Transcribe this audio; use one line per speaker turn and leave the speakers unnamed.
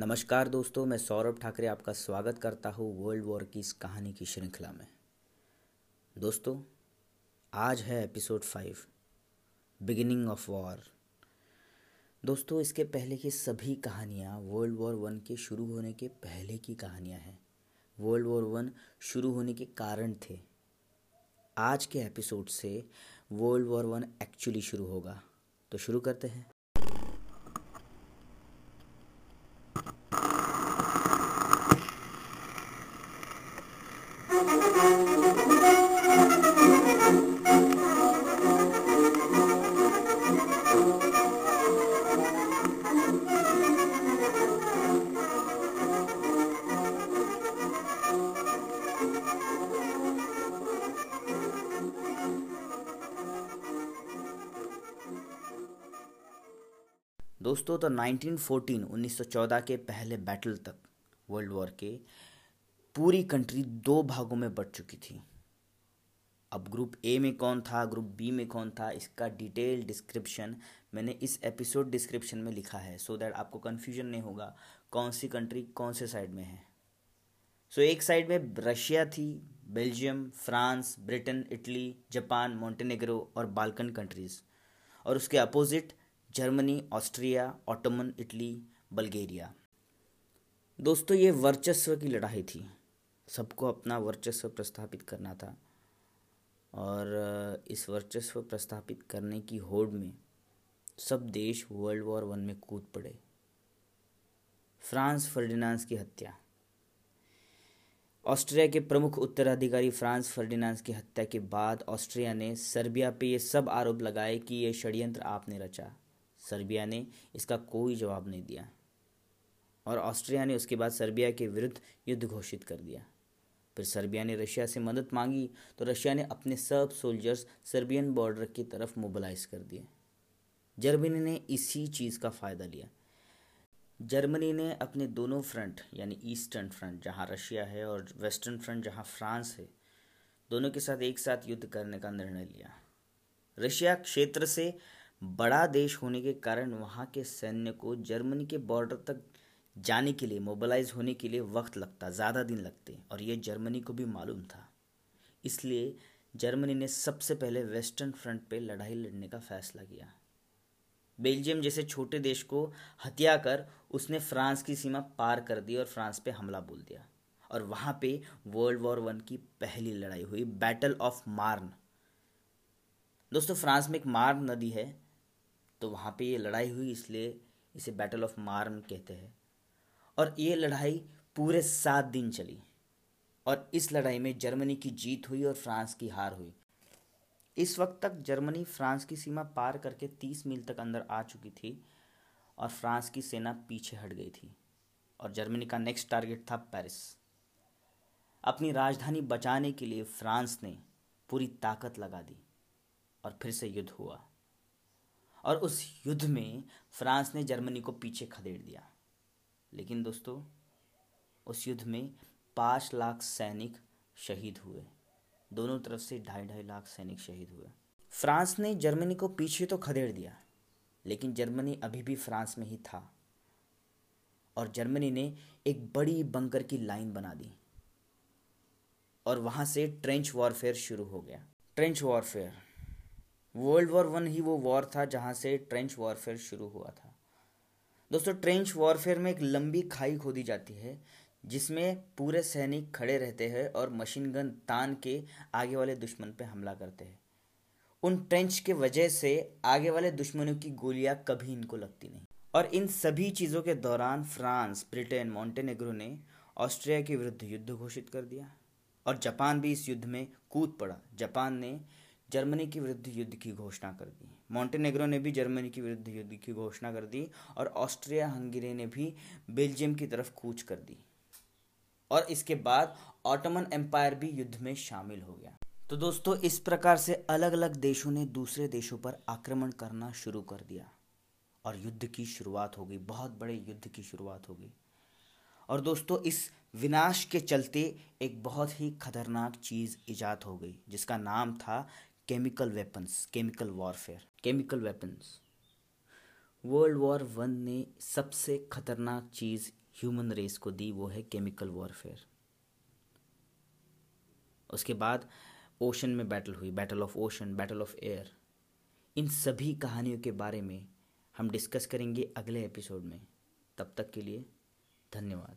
नमस्कार दोस्तों, मैं सौरभ ठाकरे आपका स्वागत करता हूँ वर्ल्ड वॉर की इस कहानी की श्रृंखला में। दोस्तों, आज है episode five beginning of war दोस्तों, इसके पहले की सभी कहानियाँ वर्ल्ड वॉर वन के शुरू होने के पहले की कहानियाँ हैं। वर्ल्ड वॉर वन शुरू होने के कारण थे। आज के एपिसोड से वर्ल्ड वॉर वन एक्चुअली शुरू होगा। तो शुरू करते हैं। दोस्तों तो 1914 1914 के पहले बैटल तक वर्ल्ड वॉर के पूरी कंट्री दो भागों में बढ़ चुकी थी। अब ग्रुप ए में कौन था ग्रुप बी में कौन था, इसका डिटेल डिस्क्रिप्शन मैंने इस एपिसोड डिस्क्रिप्शन में लिखा है सो so दैट आपको कन्फ्यूज़न नहीं होगा कौन सी कंट्री कौन से साइड में है। सो so, एक साइड में रशिया थी Belgium France Britain Italy Japan Montenegro और बाल्कन कंट्रीज़ और उसके opposite Germany, Austria, Ottoman, Italy, Bulgaria. दोस्तों, ये वर्चस्व की लड़ाई थी। सबको अपना वर्चस्व प्रस्थापित करना था। और इस वर्चस्व प्रस्थापित करने की होड़ में सब देश वर्ल्ड वॉर वन में कूद पड़े। फ्रांस फर्डिनांस की हत्या। ऑस्ट्रिया के प्रमुख उत्तराधिकारी फ्रांस फर्डिनांस की हत्या के बाद ऑस्ट्रिया ने सर्बिया पे ये सब आरोप लगाए कि ये षड्यंत्र आपने रचा। सर्बिया ने इसका कोई जवाब नहीं दिया। और ऑस्ट्रिया ने उसके बाद सर्बिया के विरुद्ध युद्ध घोषित कर दिया। फिर सर्बिया ने रशिया से मदद मांगी तो रशिया ने अपने सब सोल्जर्स सर्बियन बॉर्डर की तरफ़ मोबिलाइज कर दिए। जर्मनी ने इसी चीज़ का फ़ायदा लिया। जर्मनी ने अपने दोनों फ्रंट यानी ईस्टर्न फ्रंट जहाँ रशिया है और वेस्टर्न फ्रंट जहाँ फ्रांस है, दोनों के साथ एक साथ युद्ध करने का निर्णय लिया। रशिया क्षेत्र से बड़ा देश होने के कारण वहाँ के सैन्य को जर्मनी के बॉर्डर तक जाने के लिए, मोबिलाइज होने के लिए वक्त लगता, ज़्यादा दिन लगते और ये जर्मनी को भी मालूम था। इसलिए जर्मनी ने सबसे पहले वेस्टर्न फ्रंट पे लड़ाई लड़ने का फैसला किया। बेल्जियम जैसे छोटे देश को हत्या कर उसने फ्रांस की सीमा पार कर दी और फ्रांस पे हमला बोल दिया। और वहाँ पे वर्ल्ड वॉर वन की पहली लड़ाई हुई बैटल ऑफ़ मार्न दोस्तों, फ्रांस में एक मार्न नदी है। तो वहाँ पे ये लड़ाई हुई, इसलिए इसे बैटल ऑफ़ मार्न कहते हैं। और ये लड़ाई पूरे सात दिन चली। और इस लड़ाई में जर्मनी की जीत हुई और फ्रांस की हार हुई। इस वक्त तक जर्मनी फ्रांस की सीमा पार करके तीस मील तक अंदर आ चुकी थी और फ्रांस की सेना पीछे हट गई थी। और जर्मनी का नेक्स्ट टारगेट था पेरिस अपनी राजधानी बचाने के लिए फ्रांस ने पूरी ताकत लगा दी और फिर से युद्ध हुआ। और उस युद्ध में फ्रांस ने जर्मनी को पीछे खदेड़ दिया। लेकिन दोस्तों, उस युद्ध में पाँच लाख सैनिक शहीद हुए। दोनों तरफ़ से ढाई ढाई लाख सैनिक शहीद हुए। फ्रांस ने जर्मनी को पीछे तो खदेड़ दिया, लेकिन जर्मनी अभी भी फ्रांस में ही था। और जर्मनी ने एक बड़ी बंकर की लाइन बना दी। और वहाँ से ट्रेंच वॉरफेयर शुरू हो गया। Trench warfare world war one ही वो वॉर था जहाँ से ट्रेंच वॉरफेयर शुरू हुआ था। दोस्तों ट्रेंच वॉरफेयर में एक लंबी खाई खोदी जाती है, जिसमें पूरे सैनिक खड़े रहते हैं और मशीन गन तान के आगे वाले दुश्मन पर हमला करते हैं। उन ट्रेंच के वजह से आगे वाले दुश्मनों की गोलियाँ कभी इनको लगती नहीं। और इन सभी चीज़ों के दौरान फ्रांस, ब्रिटेन मॉन्टेनेग्रो ने ऑस्ट्रिया के विरुद्ध युद्ध घोषित कर दिया। और जापान भी इस युद्ध में कूद पड़ा। जापान ने जर्मनी के विरुद्ध युद्ध की घोषणा कर दी। मॉन्टेनेग्रो ने भी जर्मनी के विरुद्ध युद्ध की घोषणा कर दी और ऑस्ट्रिया हंगेरी ने भी बेल्जियम की तरफ़ कूच कर दी। और इसके बाद ऑटोमन एम्पायर भी युद्ध में शामिल हो गया। तो दोस्तों, इस प्रकार से अलग अलग देशों ने दूसरे देशों पर आक्रमण करना शुरू कर दिया और युद्ध की शुरुआत हो गई। बहुत बड़े युद्ध की शुरुआत हो गई। और दोस्तों, इस विनाश के चलते एक बहुत ही खतरनाक चीज़ ईजाद हो गई, जिसका नाम था chemical weapons chemical warfare chemical weapons world war one ने सबसे खतरनाक चीज़ ह्यूमन रेस को दी, वो है केमिकल वॉरफेयर उसके बाद ओशन में बैटल हुई battle of ocean battle of air इन सभी कहानियों के बारे में हम डिस्कस करेंगे अगले एपिसोड में. तब तक के लिए धन्यवाद.